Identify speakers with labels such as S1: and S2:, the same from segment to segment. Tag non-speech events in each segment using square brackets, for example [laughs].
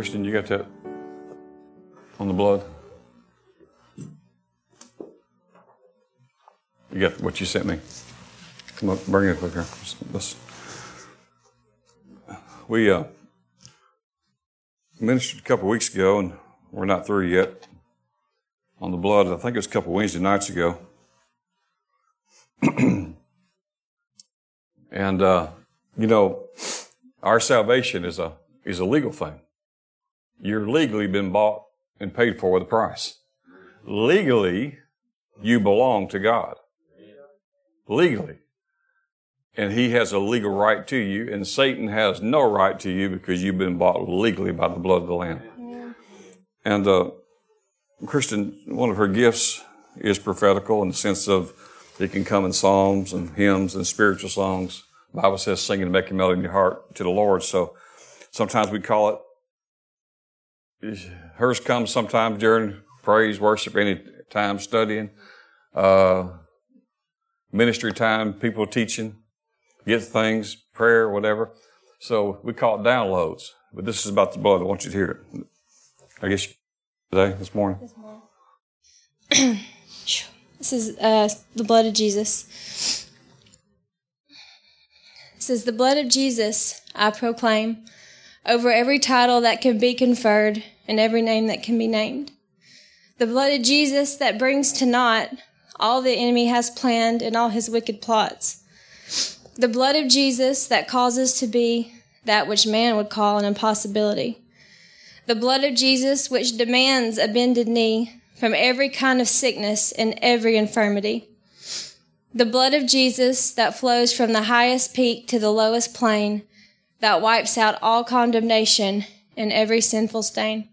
S1: Christian, you got that on the blood? You got what you sent me? Come up, bring it quicker. Let's, we uh, ministered a couple weeks ago, and we're not through yet on the blood. I think it was a couple Wednesday nights ago. [clears throat] and uh, you know, our salvation is a is a legal thing. You're legally been bought and paid for with a price. Legally, you belong to God. Legally. And he has a legal right to you, and Satan has no right to you because you've been bought legally by the blood of the Lamb. Yeah. And uh, Kristen, one of her gifts is prophetical in the sense of it can come in psalms and hymns and spiritual songs. The Bible says singing and make a melody in your heart to the Lord. So sometimes we call it, hers comes sometimes during praise, worship, any time studying, uh, ministry time, people teaching, get things, prayer, whatever. So we call it downloads. But this is about the blood. I want you to hear it. I guess today, this morning. [clears throat] This
S2: is uh, the blood of Jesus. It says, The blood of Jesus I proclaim over every title that can be conferred and every name that can be named. The blood of Jesus that brings to naught all the enemy has planned and all his wicked plots. The blood of Jesus that causes to be that which man would call an impossibility. The blood of Jesus which demands a bended knee from every kind of sickness and every infirmity. The blood of Jesus that flows from the highest peak to the lowest plain, that wipes out all condemnation and every sinful stain.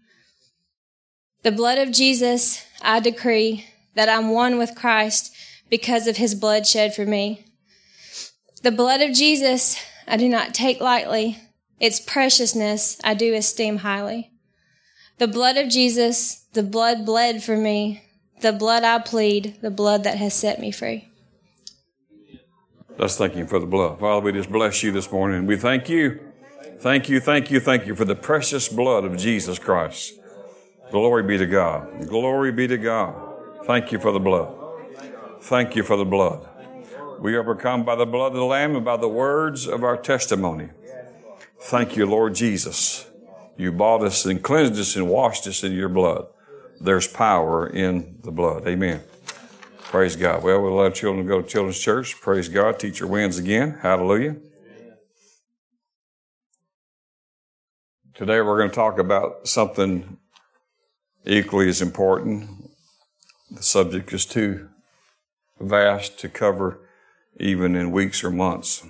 S2: The blood of Jesus, I decree that I'm one with Christ because of his blood shed for me. The blood of Jesus I do not take lightly. Its preciousness I do esteem highly. The blood of Jesus, the blood bled for me, the blood I plead, the blood that has set me free.
S1: Let's thank Him for the blood. Father, we just bless you this morning. We thank you. Thank you, thank you, thank you for the precious blood of Jesus Christ. Glory be to God. Glory be to God. Thank you for the blood. Thank you for the blood. We are overcome by the blood of the Lamb and by the words of our testimony. Thank you, Lord Jesus. You bought us and cleansed us and washed us in your blood. There's power in the blood. Amen. Praise God. Well, we'll let children go to children's church. Praise God. Teacher wins again. Hallelujah. Today we're going to talk about something equally as important. The subject is too vast to cover even in weeks or months.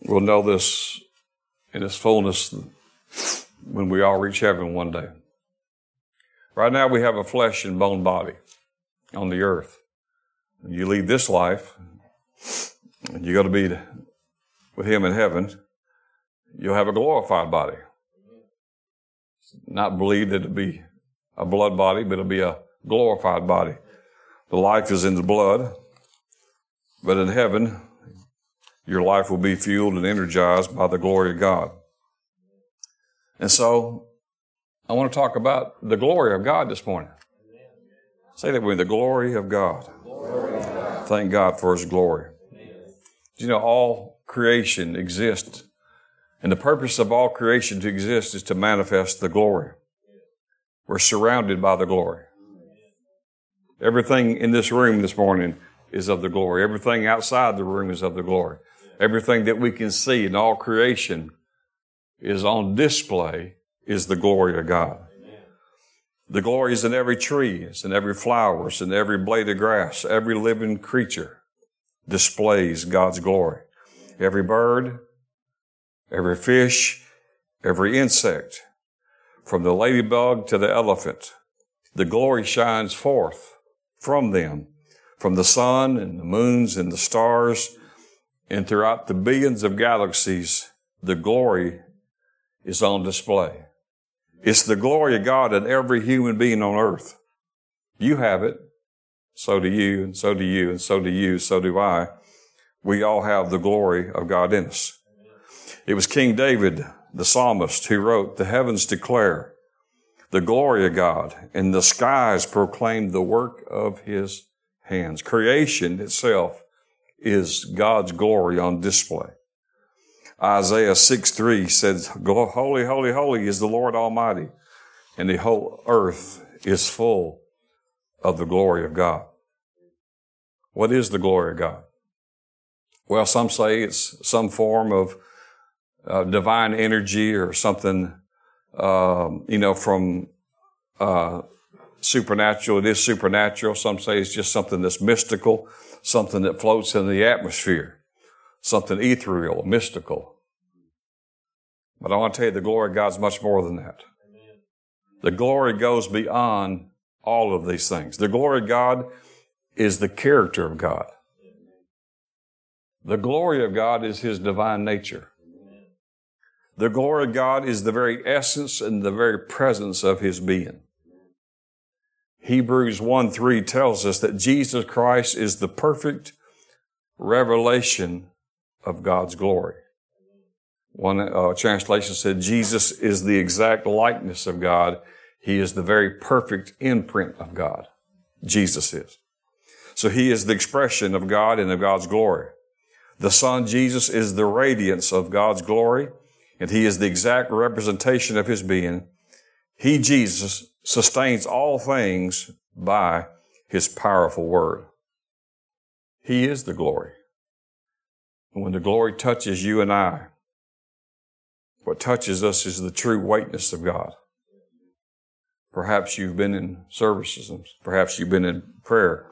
S1: We'll know this in its fullness when we all reach heaven one day. Right now we have a flesh and bone body on the earth. You leave this life, and you go to be with Him in heaven, you'll have a glorified body. Not believe that it'll be a blood body, but it'll be a glorified body. The life is in the blood, but in heaven, your life will be fueled and energized by the glory of God. And so, I want to talk about the glory of God this morning. Say that with me, the glory of God. Glory. Thank God for His glory. You know, all creation exists, and the purpose of all creation to exist is to manifest the glory. We're surrounded by the glory. Everything in this room this morning is of the glory. Everything outside the room is of the glory. Everything that we can see in all creation is on display is the glory of God. The glory is in every tree, it's in every flower, it's in every blade of grass, every living creature displays God's glory. every bird, every fish, every insect, from the ladybug to the elephant. The glory shines forth from them, from the sun and the moons and the stars, and throughout the billions of galaxies, the glory is on display. It's the glory of God in every human being on earth. You have it. So do you, and so do you, and so do you, so do I. We all have the glory of God in us. It was King David, the psalmist, who wrote, The heavens declare the glory of God, and the skies proclaim the work of his hands. Creation itself is God's glory on display. Isaiah 6 3 says, Holy, holy, holy is the Lord Almighty, and the whole earth is full of the glory of God. What is the glory of God? Well, some say it's some form of uh, divine energy or something, um, you know, from uh, supernatural. It is supernatural. Some say it's just something that's mystical, something that floats in the atmosphere, something ethereal, mystical. But I want to tell you, the glory of God's much more than that. The glory goes beyond all of these things. The glory of God is the character of God. The glory of God is His divine nature. The glory of God is the very essence and the very presence of His being. Hebrews 1 3 tells us that Jesus Christ is the perfect revelation of God's glory. One uh, translation said, Jesus is the exact likeness of God. He is the very perfect imprint of God. Jesus is. So he is the expression of God and of God's glory. The Son, Jesus, is the radiance of God's glory, and he is the exact representation of his being. He, Jesus, sustains all things by his powerful word. He is the glory. And when the glory touches you and I, what touches us is the true whiteness of God. Perhaps you've been in services perhaps you've been in prayer,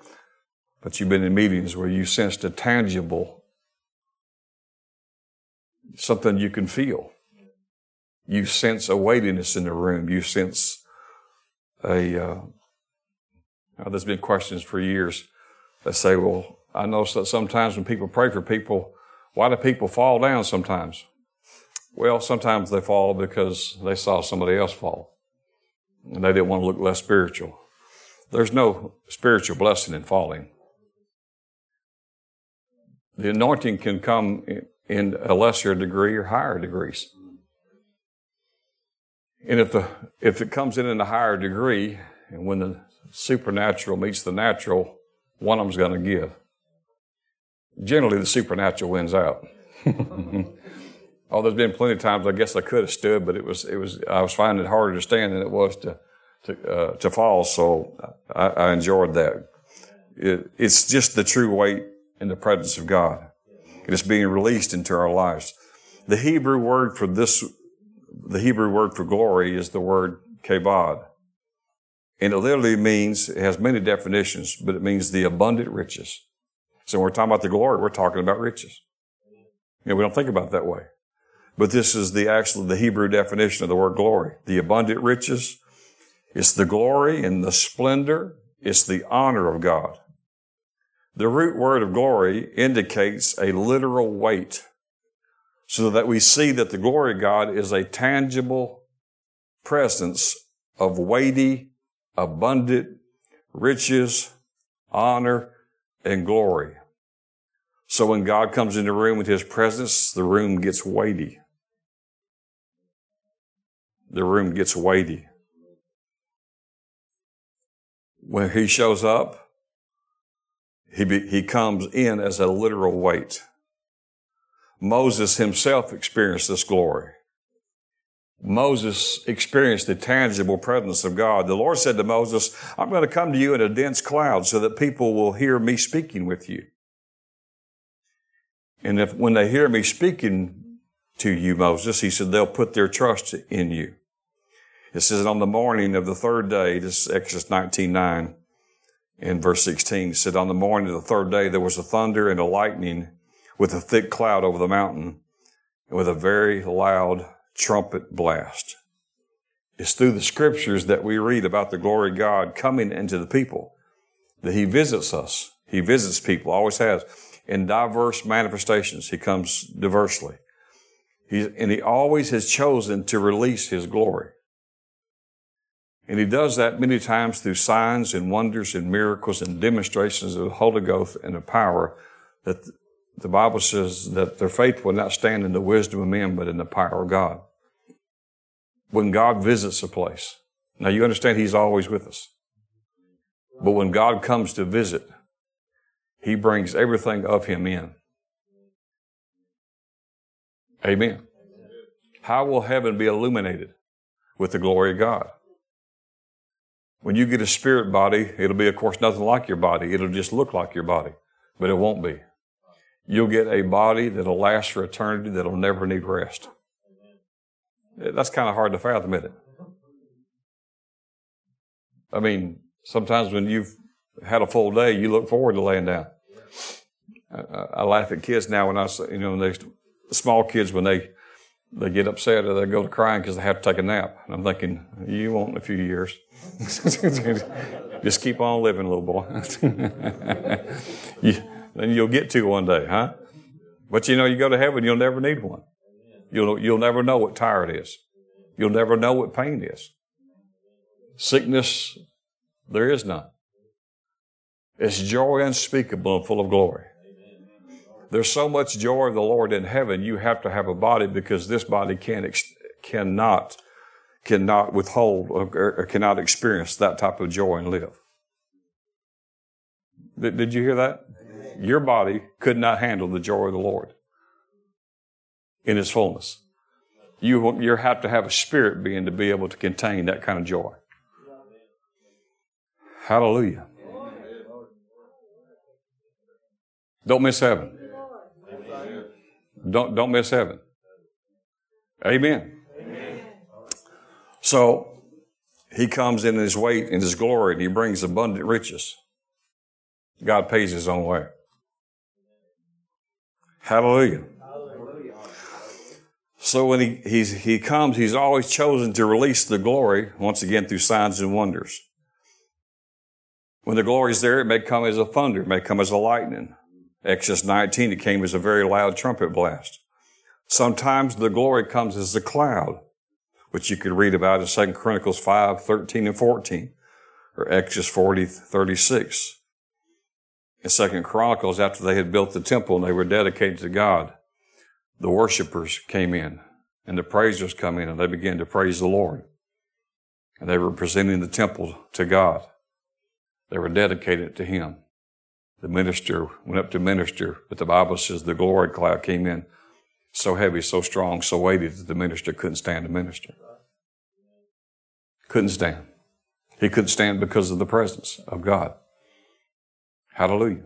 S1: but you've been in meetings where you sensed a tangible, something you can feel. You sense a weightiness in the room. You sense a, uh, there's been questions for years that say, well, I know that sometimes when people pray for people, why do people fall down sometimes? Well, sometimes they fall because they saw somebody else fall and they didn't want to look less spiritual. There's no spiritual blessing in falling. The anointing can come in a lesser degree or higher degrees. And if the if it comes in in a higher degree, and when the supernatural meets the natural, one of them's going to give. Generally, the supernatural wins out. [laughs] Oh, there's been plenty of times I guess I could have stood, but it was it was I was finding it harder to stand than it was to to uh, to fall. So I, I enjoyed that. It, it's just the true weight in the presence of God. It is being released into our lives. The Hebrew word for this, the Hebrew word for glory is the word kabod. And it literally means, it has many definitions, but it means the abundant riches. So when we're talking about the glory, we're talking about riches. You know, we don't think about that way. But this is the actual, the Hebrew definition of the word glory. The abundant riches. It's the glory and the splendor. It's the honor of God. The root word of glory indicates a literal weight so that we see that the glory of God is a tangible presence of weighty, abundant riches, honor, and glory. So when God comes in the room with his presence, the room gets weighty the room gets weighty. When he shows up, he, be, he comes in as a literal weight. Moses himself experienced this glory. Moses experienced the tangible presence of God. The Lord said to Moses, I'm going to come to you in a dense cloud so that people will hear me speaking with you. And if when they hear me speaking to you, Moses, he said, they'll put their trust in you. It says, on the morning of the third day, this is Exodus 19, 9, in verse 16, it said, on the morning of the third day, there was a thunder and a lightning with a thick cloud over the mountain and with a very loud trumpet blast. It's through the scriptures that we read about the glory of God coming into the people that He visits us. He visits people, always has, in diverse manifestations. He comes diversely. And He always has chosen to release His glory. And He does that many times through signs and wonders and miracles and demonstrations of the Holy Ghost and the power that the Bible says that their faith will not stand in the wisdom of men, but in the power of God. When God visits a place, now you understand He's always with us. But when God comes to visit, He brings everything of Him in. Amen. How will heaven be illuminated? With the glory of God. When you get a spirit body, it'll be, of course, nothing like your body. It'll just look like your body, but it won't be. You'll get a body that'll last for eternity, that'll never need rest. That's kind of hard to fathom, isn't it? I mean, sometimes when you've had a full day, you look forward to laying down. I, I laugh at kids now when I, you know, when they, small kids when they they get upset or they go to crying because they have to take a nap. And I'm thinking, you won't in a few years. [laughs] Just keep on living, little boy. [laughs] you, then you'll get to one day, huh? But you know, you go to heaven, you'll never need one. You'll, you'll never know what tired is. You'll never know what pain is. Sickness, there is none. It's joy unspeakable and full of glory. There's so much joy of the Lord in heaven, you have to have a body because this body can, cannot, cannot withhold or, or cannot experience that type of joy and live. Did, did you hear that? Your body could not handle the joy of the Lord in its fullness. You, you have to have a spirit being to be able to contain that kind of joy. Hallelujah. Don't miss heaven. Don't, don't miss heaven. Amen. Amen. So, he comes in his weight and his glory and he brings abundant riches. God pays his own way. Hallelujah. So when he, he's, he comes, he's always chosen to release the glory, once again, through signs and wonders. When the glory is there, it may come as a thunder, it may come as a lightning. Exodus 19, it came as a very loud trumpet blast. Sometimes the glory comes as a cloud, which you could read about in 2 Chronicles 5, 13 and 14, or Exodus 40, 36. In Second Chronicles, after they had built the temple and they were dedicated to God, the worshipers came in and the praisers come in and they began to praise the Lord. And they were presenting the temple to God. They were dedicated to Him. The minister went up to minister, but the Bible says the glory cloud came in so heavy, so strong, so weighty that the minister couldn't stand to minister. Couldn't stand. He couldn't stand because of the presence of God. Hallelujah.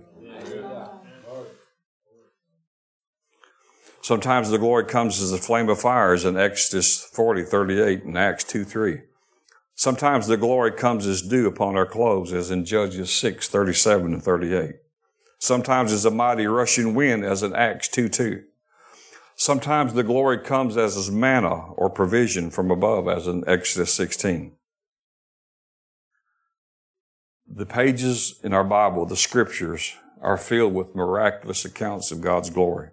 S1: Sometimes the glory comes as a flame of fire, as in Exodus 40, 38 and Acts 2, 3. Sometimes the glory comes as dew upon our clothes, as in Judges 6, 37 and 38. Sometimes as a mighty rushing wind, as in Acts 2, 2. Sometimes the glory comes as manna or provision from above, as in Exodus 16. The pages in our Bible, the scriptures, are filled with miraculous accounts of God's glory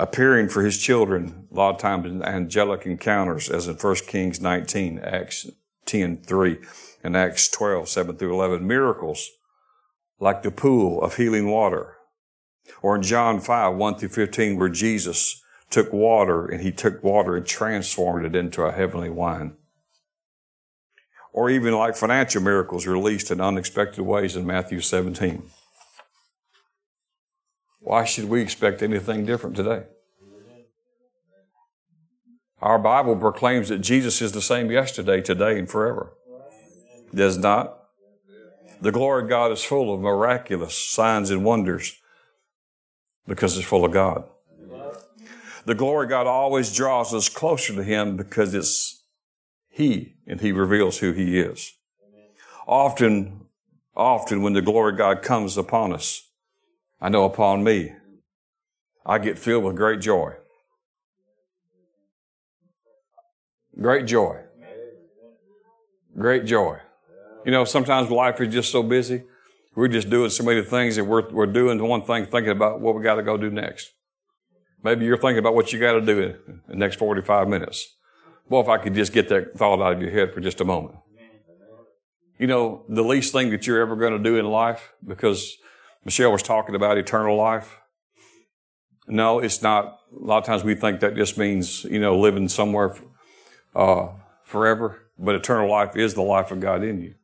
S1: appearing for his children a lot of times in angelic encounters, as in 1 Kings 19, Acts 10, 3, and Acts 12, 7 through 11. Miracles like the pool of healing water. Or in John 5, 1 through 15, where Jesus took water and he took water and transformed it into a heavenly wine. Or even like financial miracles released in unexpected ways in Matthew 17. Why should we expect anything different today? Our Bible proclaims that Jesus is the same yesterday, today, and forever. Does not? The glory of God is full of miraculous signs and wonders because it's full of God. The glory of God always draws us closer to Him because it's He and He reveals who He is. Often, often when the glory of God comes upon us, I know upon me, I get filled with great joy. Great joy. Great joy. You know, sometimes life is just so busy. We're just doing so many things that we're, we're doing one thing, thinking about what we got to go do next. Maybe you're thinking about what you got to do in the next 45 minutes. Well, if I could just get that thought out of your head for just a moment. You know, the least thing that you're ever going to do in life, because Michelle was talking about eternal life. No, it's not. A lot of times we think that just means, you know, living somewhere uh, forever, but eternal life is the life of God in you.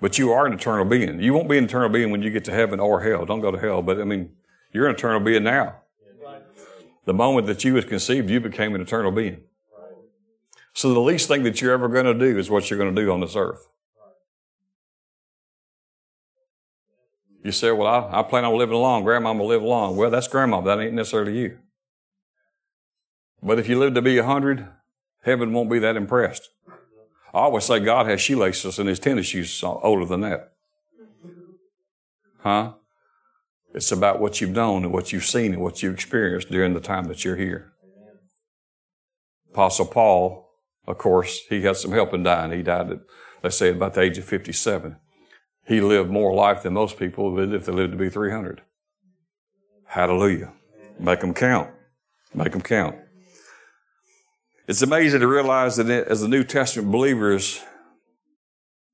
S1: But you are an eternal being. You won't be an eternal being when you get to heaven or hell. Don't go to hell. But I mean, you're an eternal being now. The moment that you was conceived, you became an eternal being. So the least thing that you're ever going to do is what you're going to do on this earth. You say, well, I, I plan on living long. Grandma will live long. Well, that's grandma. That ain't necessarily you. But if you live to be a hundred, heaven won't be that impressed. I always say God has shoelaces and his tennis shoes older than that. Huh? It's about what you've known and what you've seen and what you've experienced during the time that you're here. Apostle Paul, of course, he had some help in dying. He died at, let's say, about the age of 57. He lived more life than most people would if they lived to be 300. Hallelujah. Make them count. Make them count. It's amazing to realize that as the New Testament believers,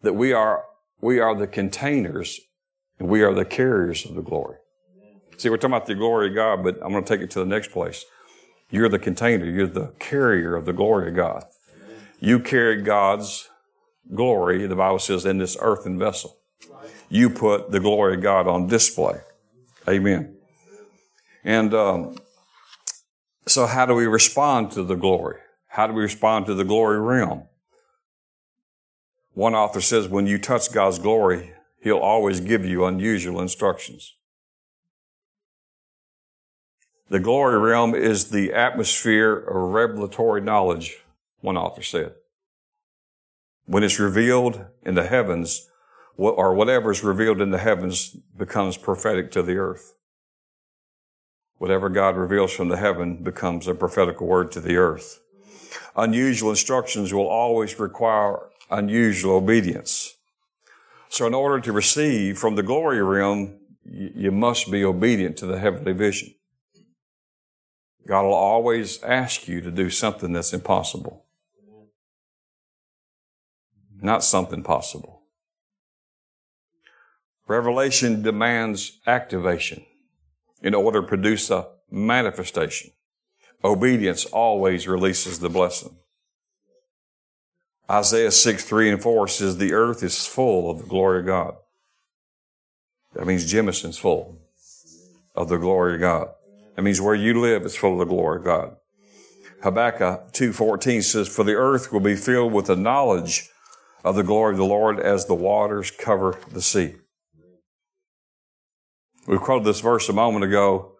S1: that we are, we are the containers and we are the carriers of the glory. See, we're talking about the glory of God, but I'm going to take it to the next place. You're the container. You're the carrier of the glory of God. You carry God's glory, the Bible says, in this earthen vessel. You put the glory of God on display. Amen. And um, so, how do we respond to the glory? How do we respond to the glory realm? One author says when you touch God's glory, He'll always give you unusual instructions. The glory realm is the atmosphere of revelatory knowledge, one author said. When it's revealed in the heavens, or whatever is revealed in the heavens becomes prophetic to the earth. Whatever God reveals from the heaven becomes a prophetic word to the earth unusual instructions will always require unusual obedience. So in order to receive from the glory realm, you must be obedient to the heavenly vision. God will always ask you to do something that's impossible. Not something possible. Revelation demands activation in order to produce a manifestation. Obedience always releases the blessing. Isaiah 6, 3 and 4 says, The earth is full of the glory of God. That means Jemison's full of the glory of God. That means where you live is full of the glory of God. Habakkuk 2.14 says, For the earth will be filled with the knowledge of the glory of the Lord as the waters cover the sea. We quoted this verse a moment ago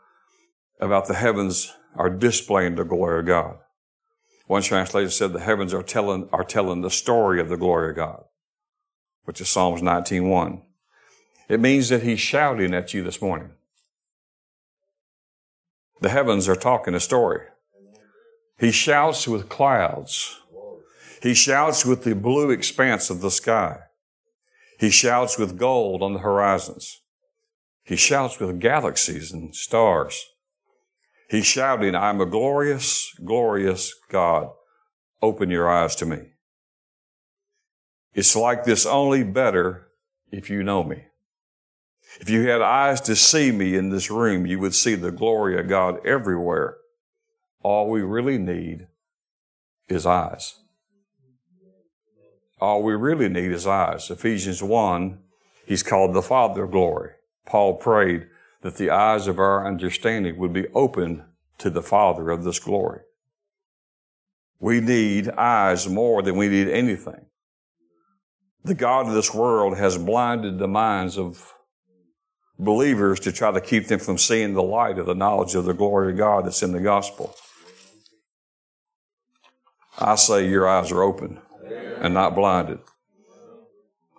S1: about the heavens are displaying the glory of God. One translator said the heavens are telling, are telling the story of the glory of God, which is Psalms 19.1. It means that he's shouting at you this morning. The heavens are talking a story. He shouts with clouds. He shouts with the blue expanse of the sky. He shouts with gold on the horizons. He shouts with galaxies and stars. He's shouting, I'm a glorious, glorious God. Open your eyes to me. It's like this only better if you know me. If you had eyes to see me in this room, you would see the glory of God everywhere. All we really need is eyes. All we really need is eyes. Ephesians 1, he's called the Father of glory. Paul prayed, that the eyes of our understanding would be opened to the Father of this glory. We need eyes more than we need anything. The God of this world has blinded the minds of believers to try to keep them from seeing the light of the knowledge of the glory of God that's in the gospel. I say your eyes are open and not blinded.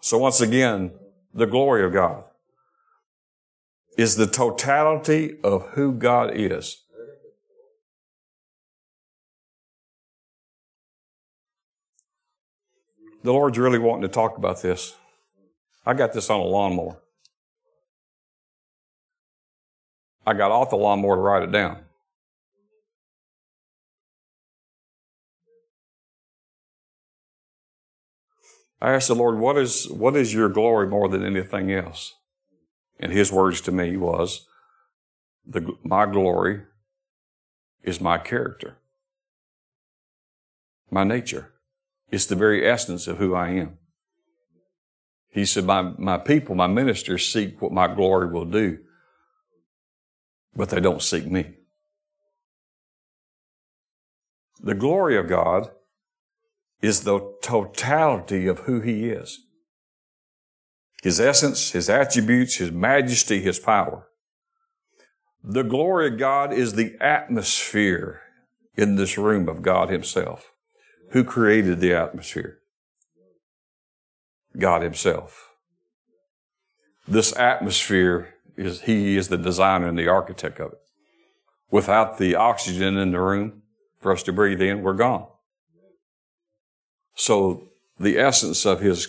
S1: So once again, the glory of God is the totality of who God is. The Lord's really wanting to talk about this. I got this on a lawnmower. I got off the lawnmower to write it down. I asked the Lord, what is, what is your glory more than anything else? And his words to me was, the, my glory is my character, my nature. It's the very essence of who I am. He said, my, my people, my ministers seek what my glory will do, but they don't seek me. The glory of God is the totality of who He is. His essence, His attributes, His majesty, His power. The glory of God is the atmosphere in this room of God Himself. Who created the atmosphere? God Himself. This atmosphere is, He is the designer and the architect of it. Without the oxygen in the room for us to breathe in, we're gone. So the essence of His,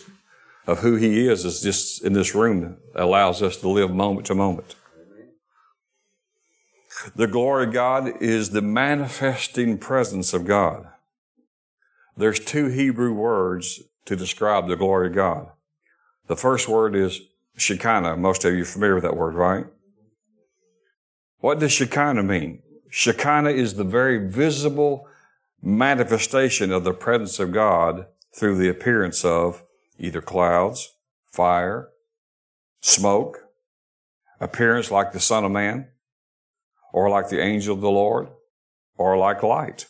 S1: of who He is, is just in this room allows us to live moment to moment. The glory of God is the manifesting presence of God. There's two Hebrew words to describe the glory of God. The first word is Shekinah. Most of you are familiar with that word, right? What does Shekinah mean? Shekinah is the very visible manifestation of the presence of God through the appearance of either clouds, fire, smoke, appearance like the Son of Man, or like the angel of the Lord, or like light.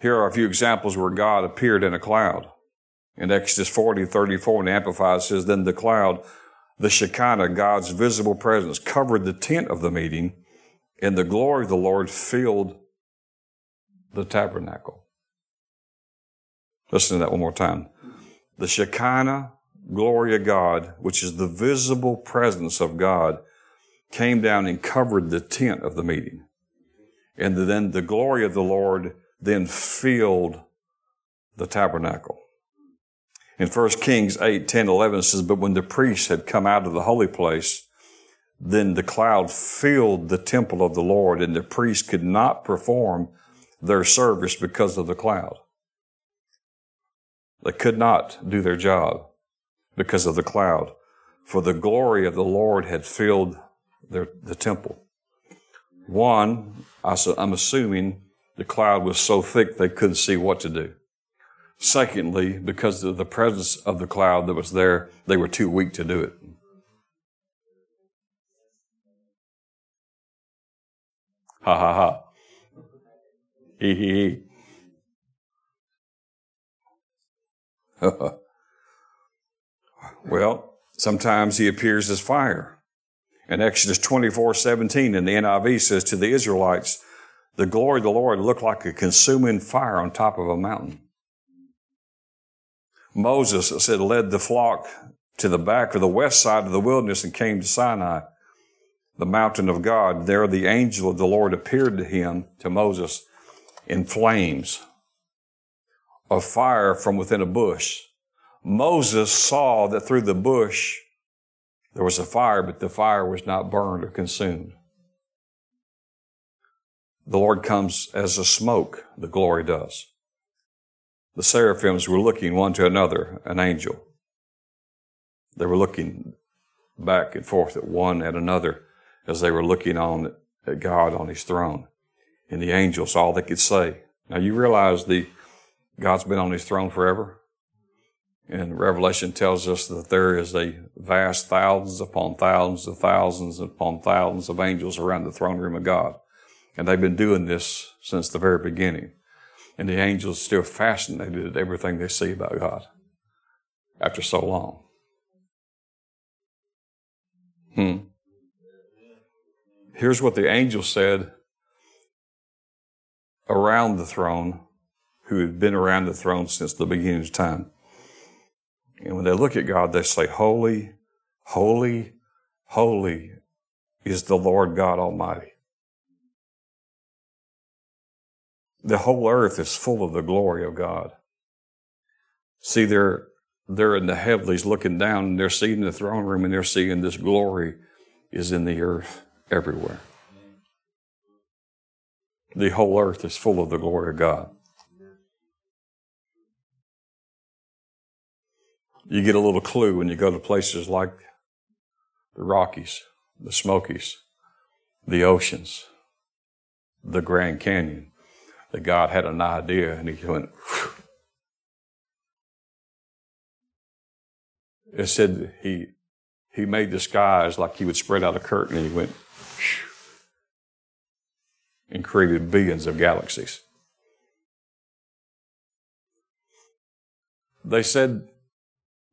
S1: Here are a few examples where God appeared in a cloud. In Exodus 40, 34, and Amplified says, Then the cloud, the Shekinah, God's visible presence, covered the tent of the meeting, and the glory of the Lord filled the tabernacle. Listen to that one more time. The Shekinah glory of God, which is the visible presence of God, came down and covered the tent of the meeting. And then the glory of the Lord then filled the tabernacle. In 1 Kings 8, 10, 11 says, But when the priests had come out of the holy place, then the cloud filled the temple of the Lord, and the priests could not perform their service because of the cloud. They could not do their job because of the cloud, for the glory of the Lord had filled their, the temple. One, I'm assuming the cloud was so thick they couldn't see what to do. Secondly, because of the presence of the cloud that was there, they were too weak to do it. Ha ha ha. [laughs] Well, sometimes he appears as fire. In Exodus 24 17, in the NIV says to the Israelites, the glory of the Lord looked like a consuming fire on top of a mountain. Moses said led the flock to the back of the west side of the wilderness and came to Sinai, the mountain of God. There the angel of the Lord appeared to him, to Moses, in flames of fire from within a bush. Moses saw that through the bush there was a fire, but the fire was not burned or consumed. The Lord comes as a smoke, the glory does. The seraphims were looking one to another, an angel. They were looking back and forth at one and another as they were looking on at God on his throne. And the angels, all they could say. Now you realize the God's been on his throne forever. And Revelation tells us that there is a vast thousands upon thousands of thousands upon thousands of angels around the throne room of God. And they've been doing this since the very beginning. And the angels still fascinated at everything they see about God after so long. Hmm. Here's what the angel said around the throne, who had been around the throne since the beginning of time. And when they look at God, they say, Holy, holy, holy is the Lord God Almighty. The whole earth is full of the glory of God. See, they're, they're in the heavens looking down and they're seeing the throne room and they're seeing this glory is in the earth everywhere. The whole earth is full of the glory of God. You get a little clue when you go to places like the Rockies, the Smokies, the oceans, the Grand Canyon, that God had an idea and he went, Phew. it said he, he made the skies like he would spread out a curtain and he went, and created billions of galaxies. They said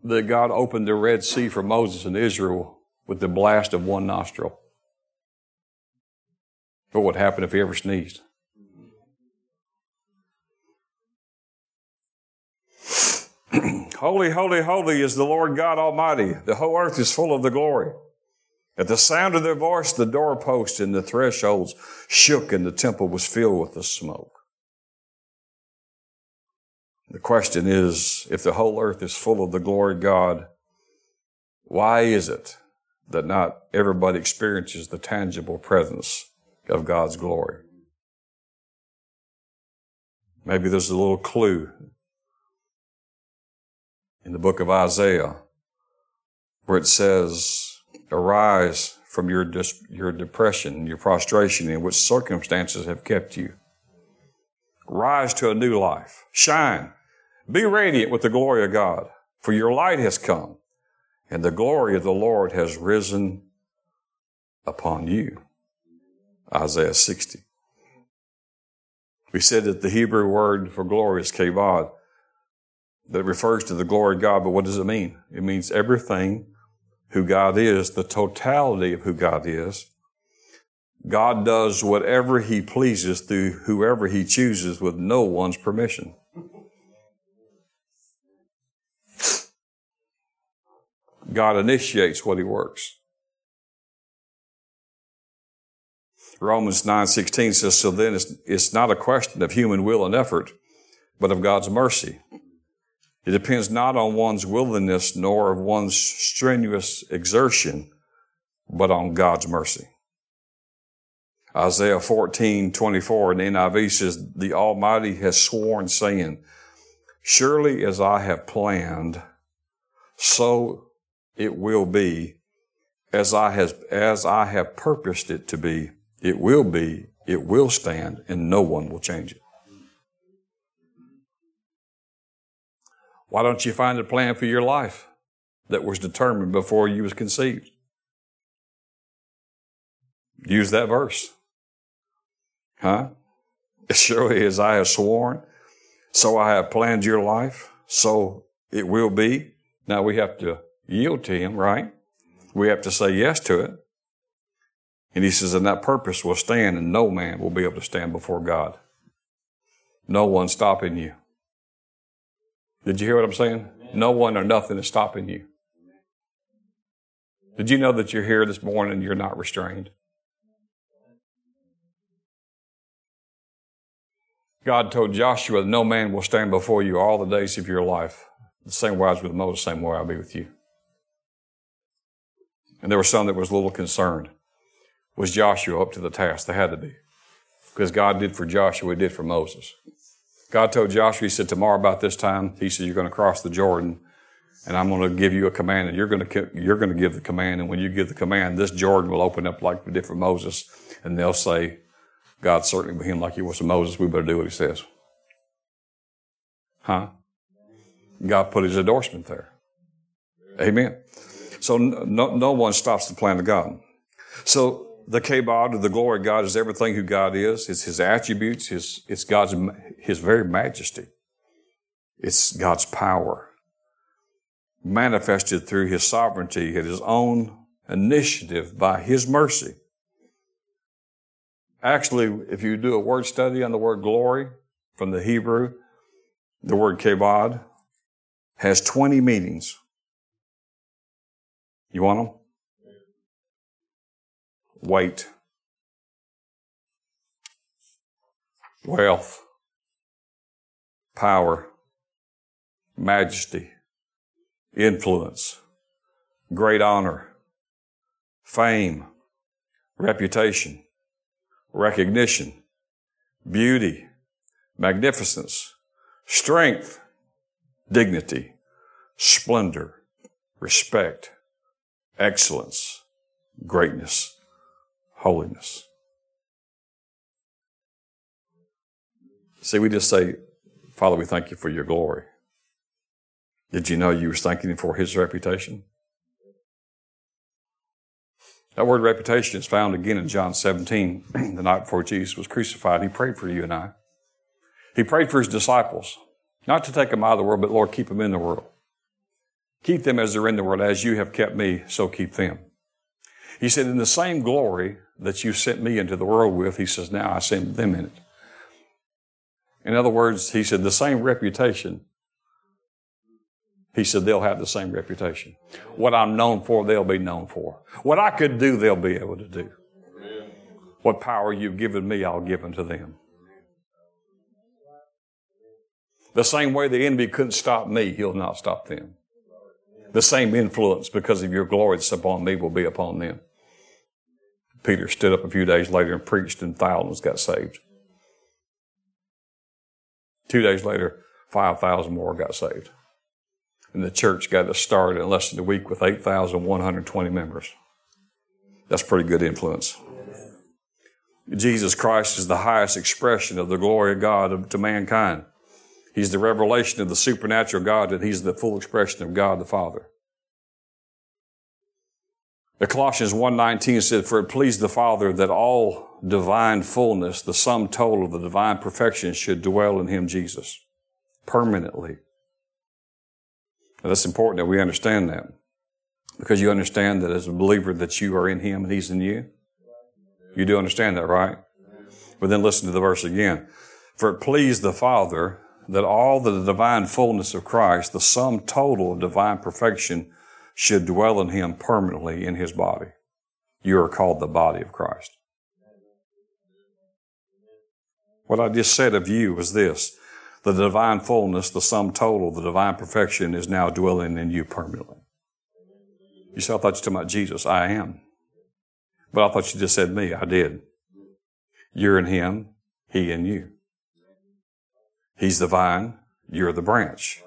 S1: that God opened the Red Sea for Moses and Israel with the blast of one nostril. What would happen if he ever sneezed? [clears throat] holy, holy, holy is the Lord God Almighty. The whole earth is full of the glory. At the sound of their voice, the doorposts and the thresholds shook and the temple was filled with the smoke. The question is, if the whole earth is full of the glory of God, why is it that not everybody experiences the tangible presence of God's glory? Maybe there's a little clue in the book of Isaiah where it says, arise from your, dis- your depression, your prostration in which circumstances have kept you. Rise to a new life. Shine. Be radiant with the glory of God, for your light has come, and the glory of the Lord has risen upon you. Isaiah 60. We said that the Hebrew word for glory is kavod, that refers to the glory of God, but what does it mean? It means everything who God is, the totality of who God is. God does whatever He pleases through whoever He chooses with no one's permission. God initiates what he works. Romans 9:16 says so then it's, it's not a question of human will and effort but of God's mercy. It depends not on one's willingness nor of one's strenuous exertion but on God's mercy. Isaiah 14:24 in the NIV says the Almighty has sworn saying surely as I have planned so it will be as I has as I have purposed it to be. It will be, it will stand, and no one will change it. Why don't you find a plan for your life that was determined before you was conceived? Use that verse. Huh? Surely as I have sworn, so I have planned your life, so it will be. Now we have to yield to Him, right? We have to say yes to it. And He says, and that purpose will stand, and no man will be able to stand before God. No one stopping you. Did you hear what I'm saying? No one or nothing is stopping you. Did you know that you're here this morning and you're not restrained? God told Joshua, No man will stand before you all the days of your life. The same way I was with Moses, same way I'll be with you. And there were some that was a little concerned. Was Joshua up to the task? They had to be. Because God did for Joshua, He did for Moses. God told Joshua, He said, tomorrow about this time, He said, you're going to cross the Jordan and I'm going to give you a command and you're going to, you're going to give the command. And when you give the command, this Jordan will open up like the for Moses. And they'll say, God certainly with him like he was to Moses. We better do what he says. Huh? God put his endorsement there. Amen. So no, no one stops the plan of God. So the kabod, the glory of God, is everything who God is. It's His attributes. His, it's God's, His very majesty. It's God's power manifested through His sovereignty at His own initiative by His mercy. Actually, if you do a word study on the word glory from the Hebrew, the word kabod has 20 meanings. You want them? Weight, wealth, power, majesty, influence, great honor, fame, reputation, recognition, beauty, magnificence, strength, dignity, splendor, respect, excellence, greatness, holiness. See, we just say, Father, we thank you for your glory. Did you know you were thanking him for his reputation? That word reputation is found again in John 17, [clears throat] the night before Jesus was crucified. He prayed for you and I. He prayed for his disciples, not to take them out of the world, but Lord, keep them in the world. Keep them as they're in the world, as you have kept me, so keep them. He said, in the same glory that you sent me into the world with, he says, now I send them in it. In other words, he said, the same reputation he said, they'll have the same reputation. What I'm known for, they'll be known for. What I could do, they'll be able to do. What power you've given me, I'll give unto them. The same way the enemy couldn't stop me, he'll not stop them. The same influence because of your glory that's upon me will be upon them. Peter stood up a few days later and preached, and thousands got saved. Two days later, 5,000 more got saved. And the church got to start in less than a week with 8,120 members. That's pretty good influence. Jesus Christ is the highest expression of the glory of God to mankind. He's the revelation of the supernatural God, and He's the full expression of God the Father. The Colossians 1.19 said, For it pleased the Father that all divine fullness, the sum total of the divine perfection, should dwell in Him, Jesus, permanently. Now, that's important that we understand that. Because you understand that as a believer that you are in Him and He's in you. You do understand that, right? But then listen to the verse again. For it pleased the Father that all the divine fullness of Christ, the sum total of divine perfection, should dwell in Him permanently in His body. You are called the body of Christ. What I just said of you was this the divine fullness, the sum total, the divine perfection is now dwelling in you permanently. You said, I thought you were talking about Jesus. I am. But I thought you just said me. I did. You're in Him, He in you. He's the vine, you're the branch.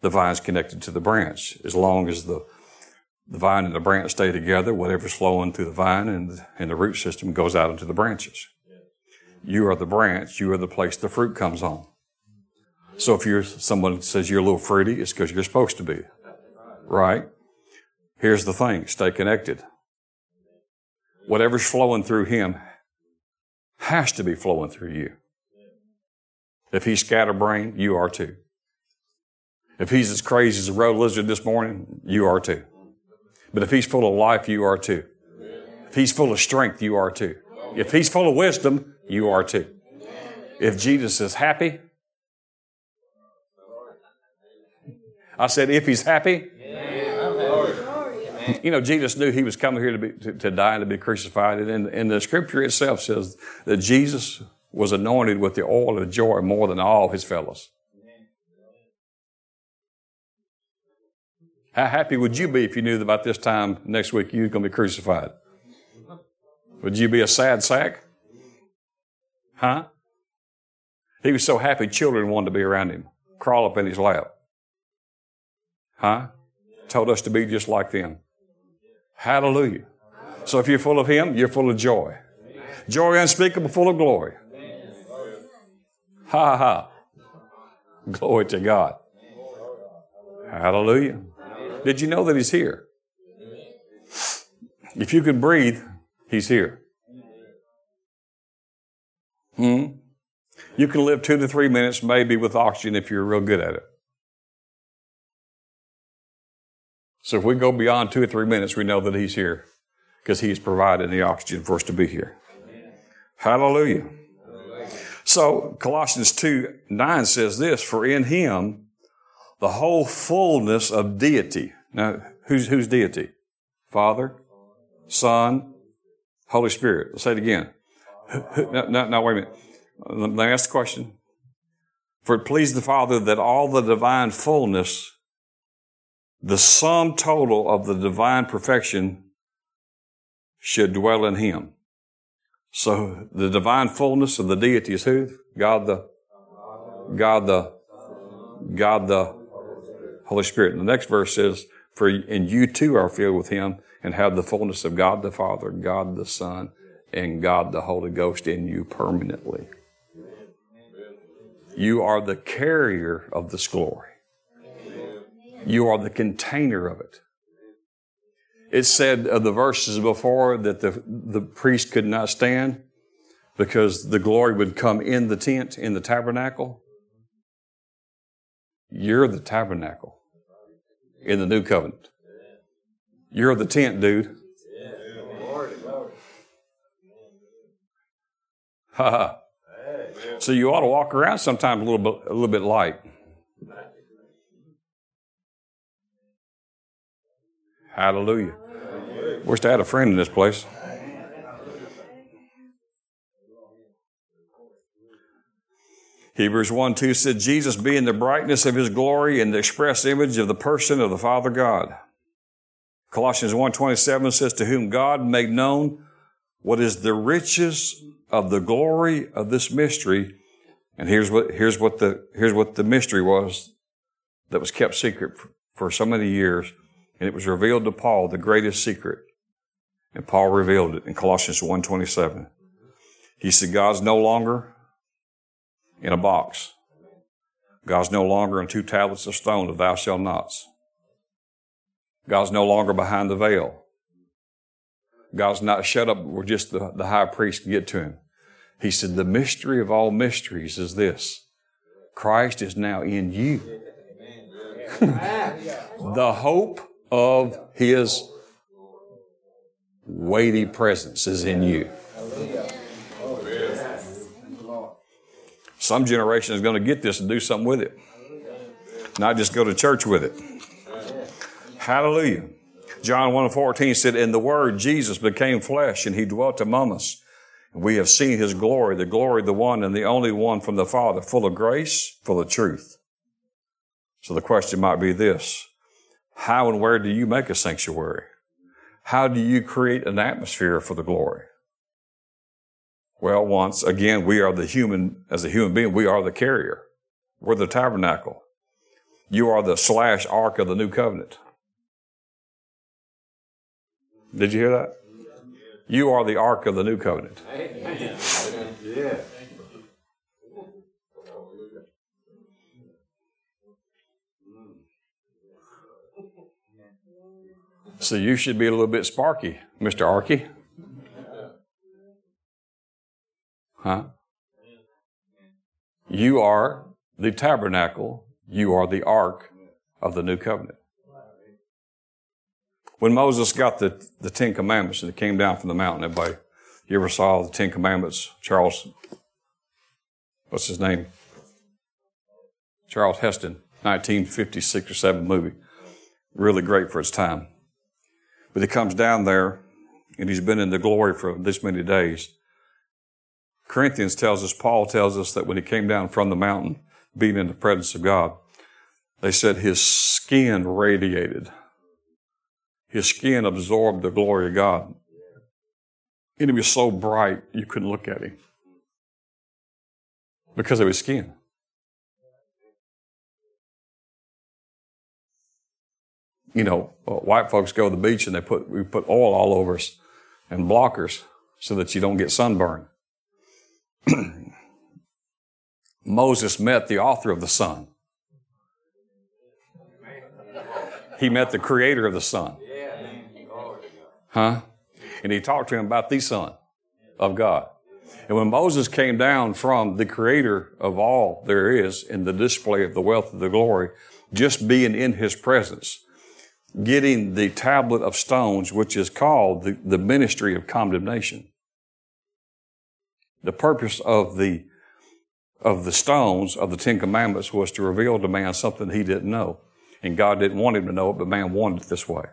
S1: The vine's connected to the branch. As long as the, the vine and the branch stay together, whatever's flowing through the vine and, and the root system goes out into the branches. You are the branch, you are the place the fruit comes on. So if you're someone says you're a little fruity, it's because you're supposed to be. Right? Here's the thing stay connected. Whatever's flowing through him has to be flowing through you. If he's scatterbrained, you are too. If he's as crazy as a road lizard this morning, you are too. But if he's full of life, you are too. If he's full of strength, you are too. If he's full of wisdom, you are too. If Jesus is happy, I said, if he's happy. You know, Jesus knew he was coming here to, be, to, to die and to be crucified. And, and the scripture itself says that Jesus was anointed with the oil of joy more than all his fellows. How happy would you be if you knew that about this time next week you were going to be crucified? Would you be a sad sack? Huh? He was so happy children wanted to be around him, crawl up in his lap. Huh? Told us to be just like them. Hallelujah. So if you're full of Him, you're full of joy. Joy unspeakable, full of glory. Ha ha. Glory to God. Hallelujah. Did you know that He's here? If you can breathe, He's here. Hmm? You can live two to three minutes maybe with oxygen if you're real good at it. So if we go beyond two or three minutes, we know that He's here because He's provided the oxygen for us to be here. Hallelujah. So Colossians 2 9 says this, for in Him the whole fullness of deity. Now, who's, who's deity? Father, Son, Holy Spirit. Let's say it again. Now, now, now wait a minute. Let me ask the question. For it pleased the Father that all the divine fullness, the sum total of the divine perfection, should dwell in him. So the divine fullness of the deity is who? God the, God the, God the Holy Spirit. And the next verse says, for, and you too are filled with him and have the fullness of God the Father, God the Son, and God the Holy Ghost in you permanently. You are the carrier of this glory. You are the container of it. It said of the verses before that the, the priest could not stand because the glory would come in the tent, in the tabernacle. You're the tabernacle in the new covenant. You're the tent, dude. So you ought to walk around sometimes a little bit, a little bit light. Hallelujah. Wish I had a friend in this place. Hebrews 1 2 said, Jesus being the brightness of his glory and the express image of the person of the Father God. Colossians 1 27 says, To whom God made known what is the riches of the glory of this mystery. And here's what, here's what the, here's what the mystery was that was kept secret for so many years. And it was revealed to Paul, the greatest secret. And Paul revealed it in Colossians 1.27. He said, God's no longer in a box. God's no longer in two tablets of stone of thou shalt nots. God's no longer behind the veil. God's not shut up where just the, the high priest can get to him. He said, the mystery of all mysteries is this. Christ is now in you. [laughs] the hope of his weighty presence is in you. Some generation is going to get this and do something with it. Not just go to church with it. Hallelujah. John 1 14 said, And the Word, Jesus, became flesh, and he dwelt among us. We have seen his glory, the glory of the one and the only one from the Father, full of grace, full of truth. So the question might be this How and where do you make a sanctuary? How do you create an atmosphere for the glory? Well, once again, we are the human, as a human being, we are the carrier. We're the tabernacle. You are the slash ark of the new covenant. Did you hear that? You are the ark of the new covenant. Amen. Yeah. So you should be a little bit sparky, Mr. Arky. Huh? You are the tabernacle. You are the ark of the new covenant. When Moses got the, the Ten Commandments and it came down from the mountain, everybody, you ever saw the Ten Commandments? Charles, what's his name? Charles Heston, 1956 or 7 movie. Really great for its time. But he comes down there and he's been in the glory for this many days. Corinthians tells us, Paul tells us that when he came down from the mountain, being in the presence of God, they said his skin radiated. His skin absorbed the glory of God. And he was so bright you couldn't look at him because of his skin. You know, uh, white folks go to the beach and they put we put oil all over us and blockers so that you don't get sunburn. [clears throat] Moses met the author of the sun. He met the creator of the sun. Huh? And he talked to him about the Son of God. And when Moses came down from the creator of all there is in the display of the wealth of the glory, just being in his presence, getting the tablet of stones, which is called the, the ministry of condemnation. The purpose of the of the stones of the Ten Commandments was to reveal to man something he didn't know. And God didn't want him to know it, but man wanted it this way.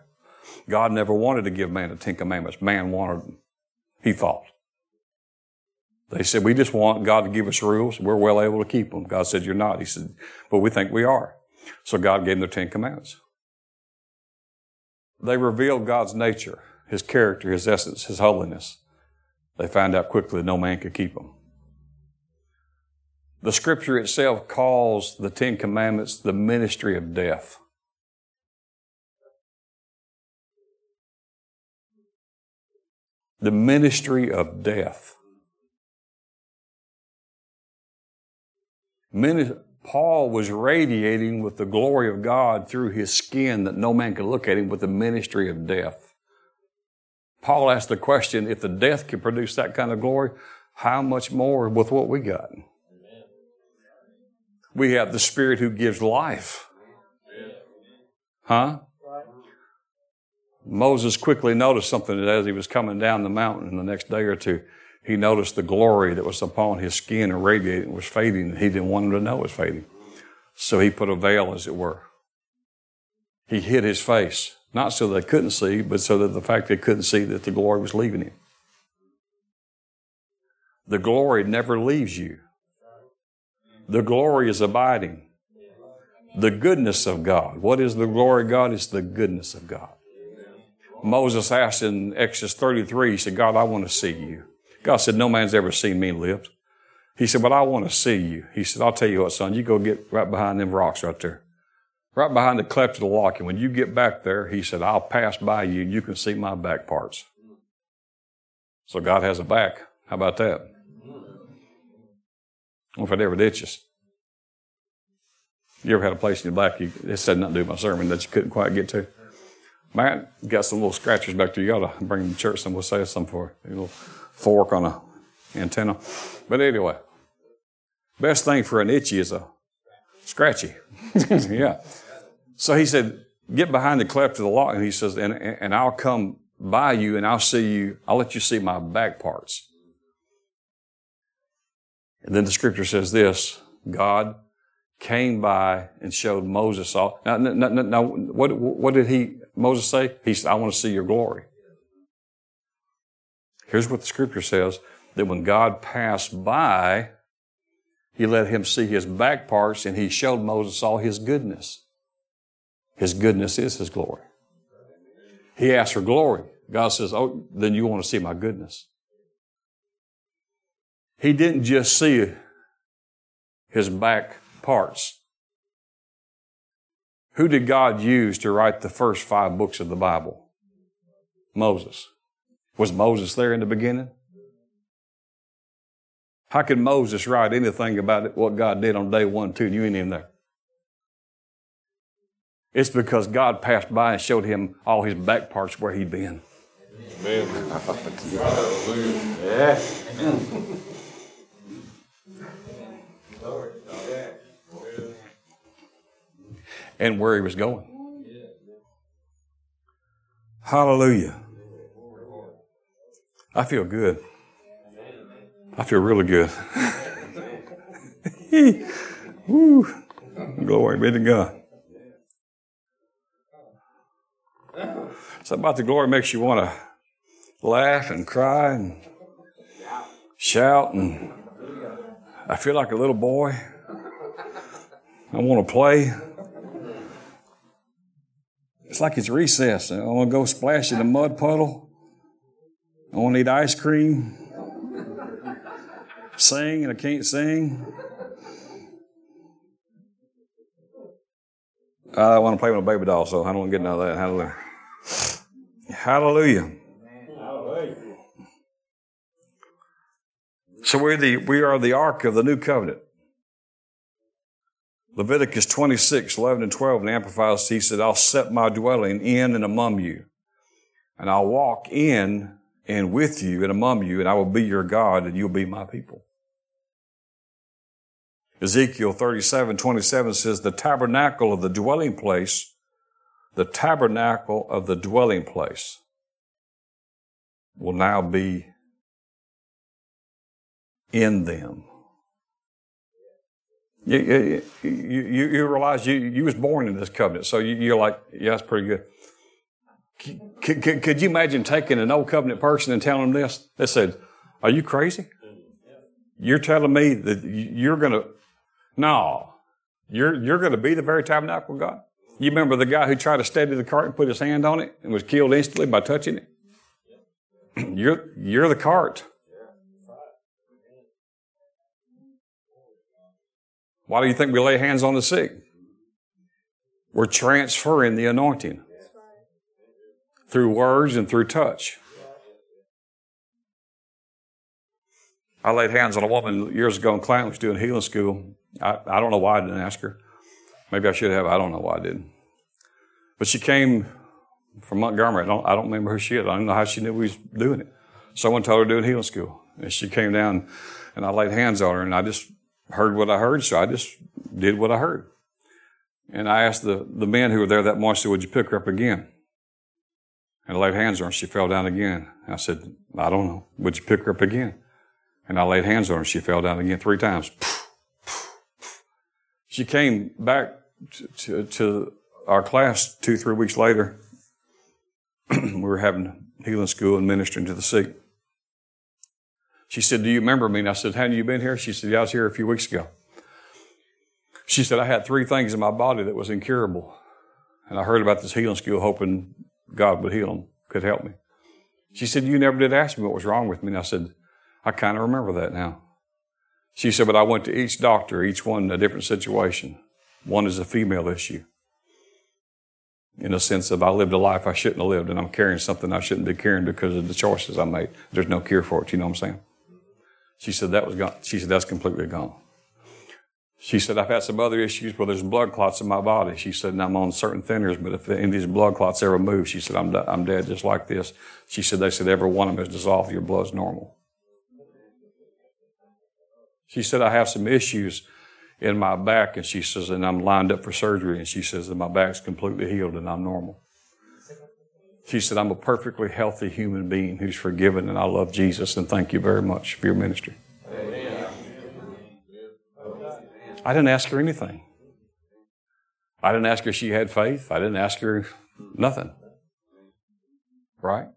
S1: God never wanted to give man the Ten Commandments. Man wanted them. He thought. They said, we just want God to give us rules. We're well able to keep them. God said, you're not. He said, but we think we are. So God gave them the Ten Commandments. They reveal God's nature, His character, His essence, His holiness. They find out quickly no man could keep them. The scripture itself calls the Ten Commandments the ministry of death. The ministry of death. Paul was radiating with the glory of God through his skin that no man could look at him with the ministry of death. Paul asked the question if the death can produce that kind of glory, how much more with what we got? We have the Spirit who gives life. Huh? Moses quickly noticed something as he was coming down the mountain in the next day or two he noticed the glory that was upon his skin and radiating was fading, and he didn't want him to know it was fading. So he put a veil, as it were. He hid his face, not so they couldn't see, but so that the fact they couldn't see that the glory was leaving him. The glory never leaves you. The glory is abiding. The goodness of God. What is the glory of God? It's the goodness of God. Moses asked in Exodus 33, he said, God, I want to see you. God said, No man's ever seen me live. He said, But I want to see you. He said, I'll tell you what, son, you go get right behind them rocks right there. Right behind the cleft of the rock. And when you get back there, he said, I'll pass by you and you can see my back parts. So God has a back. How about that? Well, if it ever ditches. You ever had a place in your back, you, it said nothing to do with my sermon that you couldn't quite get to? Matt got some little scratches back there. You got to bring them to church and we'll say some for A little fork on a antenna. But anyway, best thing for an itchy is a scratchy. [laughs] yeah. So he said, get behind the cleft of the lock. And he says, and, and I'll come by you and I'll see you. I'll let you see my back parts. And then the scripture says this, God came by and showed Moses all. Now, now, now what, what did he, Moses say? He said, I want to see your glory. Here's what the scripture says that when God passed by, he let him see his back parts and he showed Moses all his goodness. His goodness is his glory. He asked for glory. God says, Oh, then you want to see my goodness. He didn't just see his back parts. Who did God use to write the first five books of the Bible? Moses. Was Moses there in the beginning? How could Moses write anything about what God did on day one, two, and you ain't even there? It's because God passed by and showed him all his back parts where he'd been. Amen. [laughs] yeah. And where he was going. Hallelujah. I feel good. I feel really good. [laughs] Woo. Glory be to God. Something about the glory makes you want to laugh and cry and shout and I feel like a little boy. I want to play. It's like it's recess. I want to go splash in a mud puddle. I want to eat ice cream. Sing and I can't sing. I want to play with a baby doll, so I don't want to get none of that. Hallelujah. Hallelujah. Hallelujah. So we're the, we are the ark of the new covenant. Leviticus 26, 11 and 12 in Amplified, he said, I'll set my dwelling in and among you, and I'll walk in and with you and among you, and I will be your God, and you'll be my people. Ezekiel 37, 27 says, the tabernacle of the dwelling place, the tabernacle of the dwelling place will now be in them. You, you, you, you realize you, you was born in this covenant, so you, you're like, yeah, that's pretty good. Could, could, could, you imagine taking an old covenant person and telling them this? They said, Are you crazy? You're telling me that you're going to, no, you're, you're going to be the very tabernacle of God? You remember the guy who tried to steady the cart and put his hand on it and was killed instantly by touching it? [clears throat] You're, you're the cart. Why do you think we lay hands on the sick? We're transferring the anointing through words and through touch. I laid hands on a woman years ago in Clanton, was doing healing school. I, I don't know why I didn't ask her. Maybe I should have. I don't know why I didn't. But she came from Montgomery. I don't, I don't remember who she is. I don't know how she knew we was doing it. Someone told her to do healing school. And she came down and I laid hands on her and I just heard what I heard. So I just did what I heard. And I asked the, the men who were there that morning, I said, would you pick her up again? And I laid hands on her. She fell down again. I said, I don't know. Would you pick her up again? And I laid hands on her. She fell down again three times. She came back to, to, to our class two, three weeks later. [clears throat] we were having healing school and ministering to the sick. She said, Do you remember me? And I said, Hadn't you been here? She said, Yeah, I was here a few weeks ago. She said, I had three things in my body that was incurable. And I heard about this healing school hoping God would heal them, could help me. She said, You never did ask me what was wrong with me. And I said, I kind of remember that now. She said, But I went to each doctor, each one a different situation. One is a female issue. In a sense of I lived a life I shouldn't have lived, and I'm carrying something I shouldn't be carrying because of the choices I made. There's no cure for it. You know what I'm saying? She said that was gone. She said that's completely gone. She said, I've had some other issues where there's blood clots in my body. She said, and I'm on certain thinners, but if any of these blood clots ever move, she said, I'm, I'm dead just like this. She said, they said, every one of them is dissolved. Your blood's normal. She said, I have some issues in my back, and she says, and I'm lined up for surgery, and she says that my back's completely healed and I'm normal. She said, I'm a perfectly healthy human being who's forgiven, and I love Jesus, and thank you very much for your ministry. I didn't ask her anything. I didn't ask her if she had faith. I didn't ask her nothing. Right?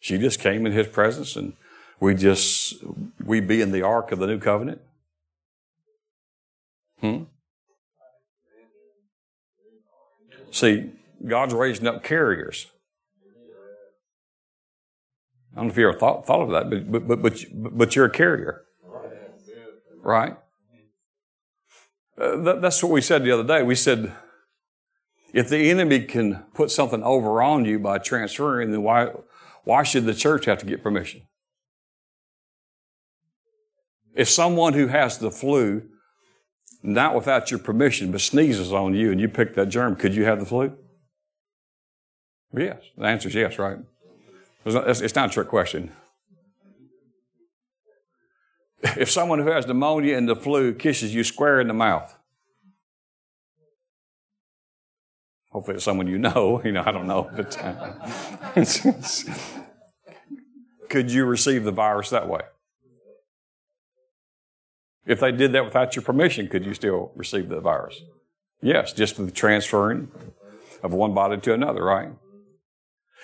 S1: She just came in his presence and we just, we be in the ark of the new covenant. Hmm? See, God's raising up carriers. I don't know if you ever thought, thought of that, but, but, but, but, you're a carrier. Right? Uh, that's what we said the other day. We said, if the enemy can put something over on you by transferring, then why, why should the church have to get permission? If someone who has the flu, not without your permission, but sneezes on you and you pick that germ, could you have the flu? Yes. The answer is yes, right? It's not a trick question. If someone who has pneumonia and the flu kisses you square in the mouth, hopefully it's someone you know, [laughs] you know, I don't know, but uh, [laughs] could you receive the virus that way? If they did that without your permission, could you still receive the virus? Yes, just the transferring of one body to another, right?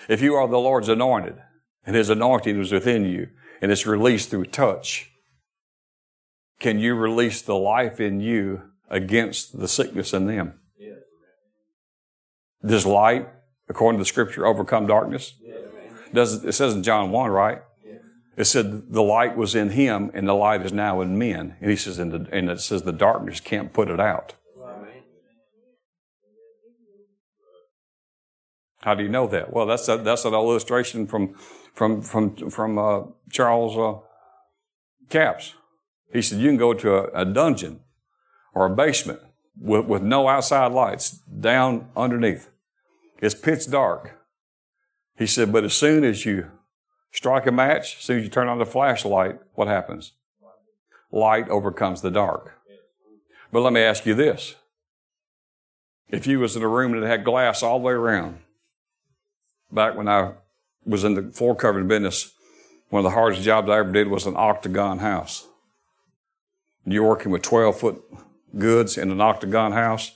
S1: If you are the Lord's anointed and His anointing is within you and it's released through touch, can you release the life in you against the sickness in them? Yes. Does light, according to the scripture, overcome darkness? Yes. Does it says in John 1, right? Yes. It said the light was in him and the light is now in men. And he says, and, the, and it says the darkness can't put it out. How do you know that? Well, that's a, that's an illustration from from from from uh, Charles uh, Capps. He said, you can go to a, a dungeon or a basement with, with no outside lights down underneath. It's pitch dark. He said, but as soon as you strike a match, as soon as you turn on the flashlight, what happens? Light overcomes the dark. But let me ask you this. If you was in a room that had glass all the way around, back when I was in the floor covering business, one of the hardest jobs I ever did was an octagon house you're working with 12 foot goods in an octagon house,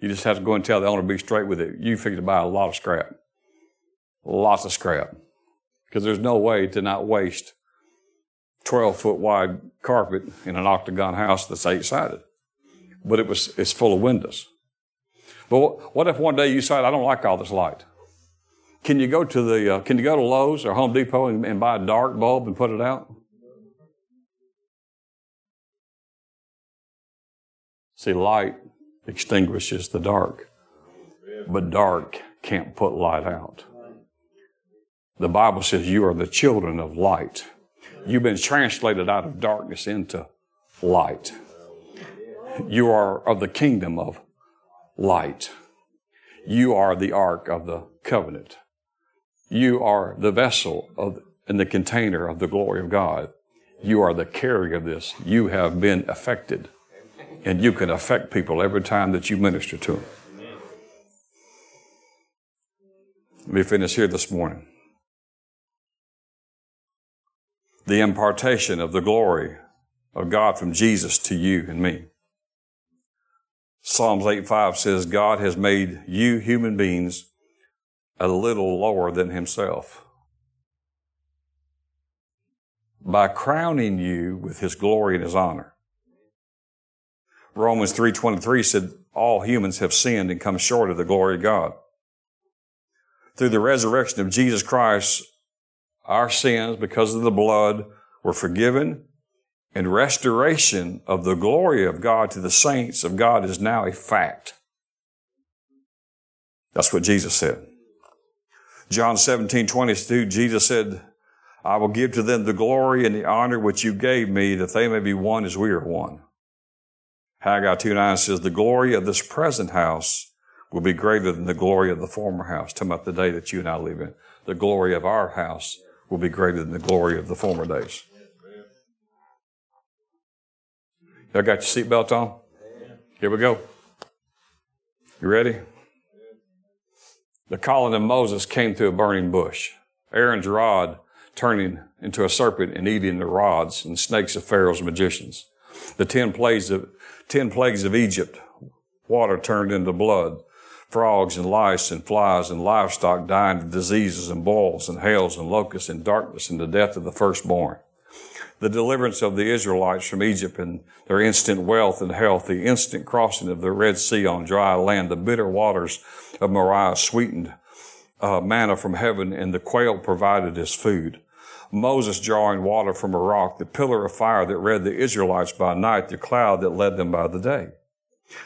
S1: you just have to go and tell the owner to be straight with it. You figure to buy a lot of scrap. Lots of scrap. Because there's no way to not waste 12 foot wide carpet in an octagon house that's eight sided. But it was, it's full of windows. But what if one day you decide, I don't like all this light? Can you go to the, uh, can you go to Lowe's or Home Depot and, and buy a dark bulb and put it out? See, light extinguishes the dark, but dark can't put light out. The Bible says you are the children of light. You've been translated out of darkness into light. You are of the kingdom of light. You are the ark of the covenant. You are the vessel of, and the container of the glory of God. You are the carrier of this. You have been affected and you can affect people every time that you minister to them. Let me finish here this morning. The impartation of the glory of God from Jesus to you and me. Psalms 8 5 says, God has made you human beings a little lower than himself by crowning you with his glory and his honor. Romans 3.23 said, all humans have sinned and come short of the glory of God. Through the resurrection of Jesus Christ, our sins, because of the blood, were forgiven, and restoration of the glory of God to the saints of God is now a fact. That's what Jesus said. John 17, 22, Jesus said, I will give to them the glory and the honor which you gave me, that they may be one as we are one. Haggai 2 9 says, The glory of this present house will be greater than the glory of the former house. Talking about the day that you and I live in. The glory of our house will be greater than the glory of the former days. Y'all got your seatbelt on? Here we go. You ready? The calling of Moses came through a burning bush. Aaron's rod turning into a serpent and eating the rods and snakes of Pharaoh's magicians. The ten plagues of ten plagues of Egypt, water turned into blood, frogs and lice and flies and livestock dying of diseases and boils and hails and locusts and darkness and the death of the firstborn. The deliverance of the Israelites from Egypt and their instant wealth and health, the instant crossing of the Red Sea on dry land, the bitter waters of Marah sweetened uh, manna from heaven, and the quail provided as food. Moses drawing water from a rock, the pillar of fire that led the Israelites by night, the cloud that led them by the day.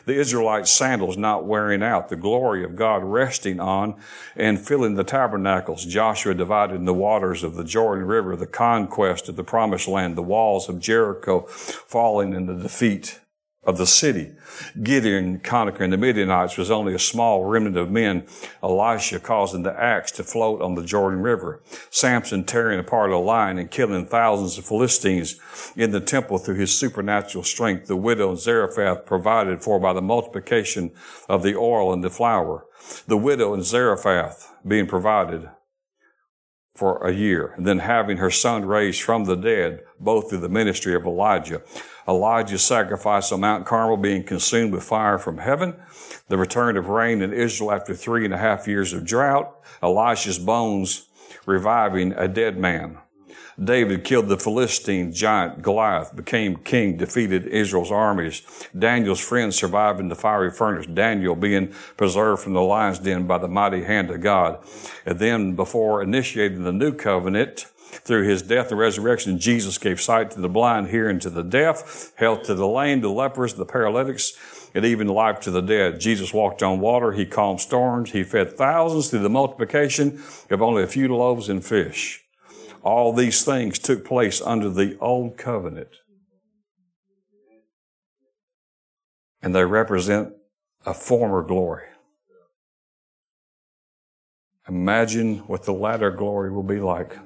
S1: The Israelite sandals not wearing out, the glory of God resting on and filling the tabernacles. Joshua divided the waters of the Jordan River, the conquest of the promised land, the walls of Jericho falling in the defeat of the city. Gideon conquering the Midianites was only a small remnant of men. Elisha causing the axe to float on the Jordan River. Samson tearing apart a lion and killing thousands of Philistines in the temple through his supernatural strength. The widow and Zarephath provided for by the multiplication of the oil and the flour. The widow and Zarephath being provided for a year, and then having her son raised from the dead, both through the ministry of Elijah. Elijah's sacrifice on Mount Carmel being consumed with fire from heaven, the return of rain in Israel after three and a half years of drought, Elisha's bones reviving a dead man. David killed the Philistine giant Goliath, became king, defeated Israel's armies. Daniel's friends survived in the fiery furnace, Daniel being preserved from the lion's den by the mighty hand of God. And then before initiating the new covenant, through his death and resurrection, Jesus gave sight to the blind, hearing to the deaf, health to the lame, the lepers, the paralytics, and even life to the dead. Jesus walked on water. He calmed storms. He fed thousands through the multiplication of only a few loaves and fish. All these things took place under the old covenant. And they represent a former glory. Imagine what the latter glory will be like.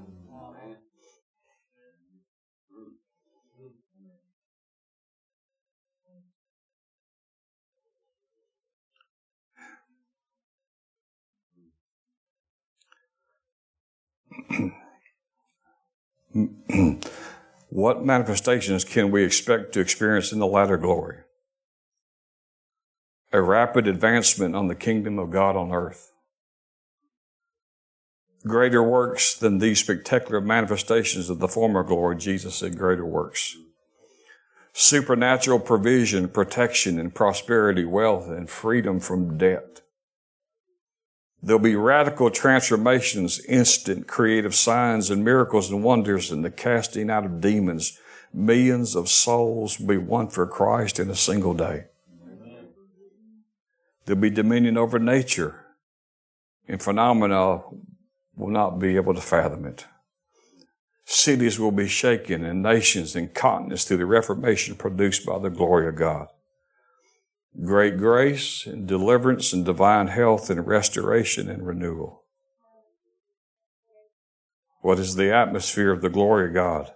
S1: What manifestations can we expect to experience in the latter glory? A rapid advancement on the kingdom of God on earth. Greater works than these spectacular manifestations of the former glory, Jesus said, greater works. Supernatural provision, protection, and prosperity, wealth, and freedom from debt. There'll be radical transformations, instant creative signs and miracles and wonders, and the casting out of demons. Millions of souls will be won for Christ in a single day. There'll be dominion over nature, and phenomena will not be able to fathom it. Cities will be shaken, and nations and continents through the reformation produced by the glory of God great grace and deliverance and divine health and restoration and renewal. What is the atmosphere of the glory of God?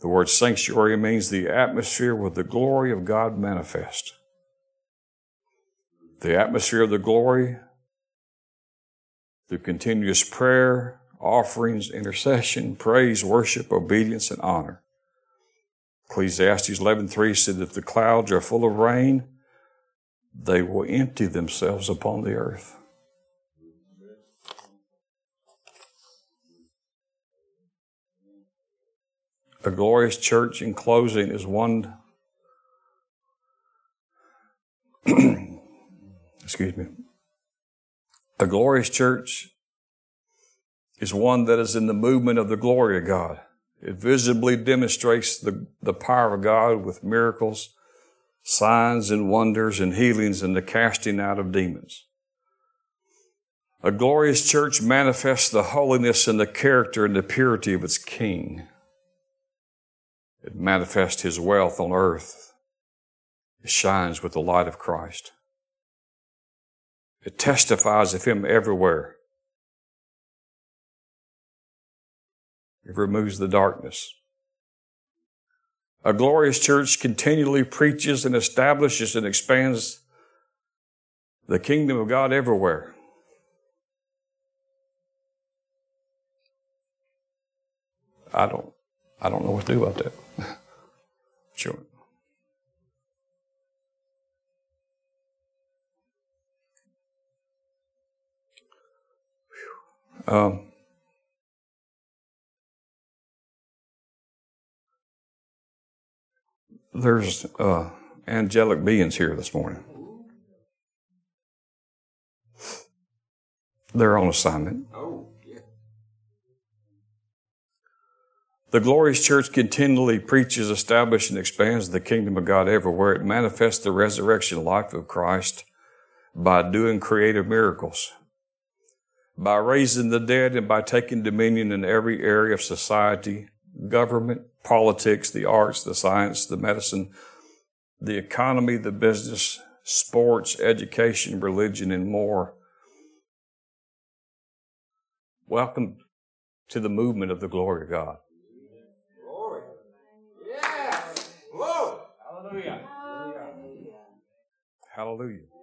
S1: The word sanctuary means the atmosphere where the glory of God manifest. The atmosphere of the glory through continuous prayer, offerings, intercession, praise, worship, obedience, and honor. Ecclesiastes 11.3 said, if the clouds are full of rain, they will empty themselves upon the earth. A glorious church in closing is one, [clears throat] excuse me, a glorious church is one that is in the movement of the glory of God. It visibly demonstrates the, the power of God with miracles, signs and wonders and healings and the casting out of demons. A glorious church manifests the holiness and the character and the purity of its king. It manifests his wealth on earth. It shines with the light of Christ. It testifies of him everywhere. It removes the darkness. A glorious church continually preaches and establishes and expands the kingdom of God everywhere. I don't, I don't know what to do about that. [laughs] sure. Um, there's uh, angelic beings here this morning. They're on assignment. The glorious church continually preaches, establishes, and expands the kingdom of God everywhere. It manifests the resurrection life of Christ by doing creative miracles, by raising the dead, and by taking dominion in every area of society, government, politics, the arts, the science, the medicine, the economy, the business, sports, education, religion, and more. Welcome to the movement of the glory of God. Glory. Yes. Hallelujah. Hallelujah.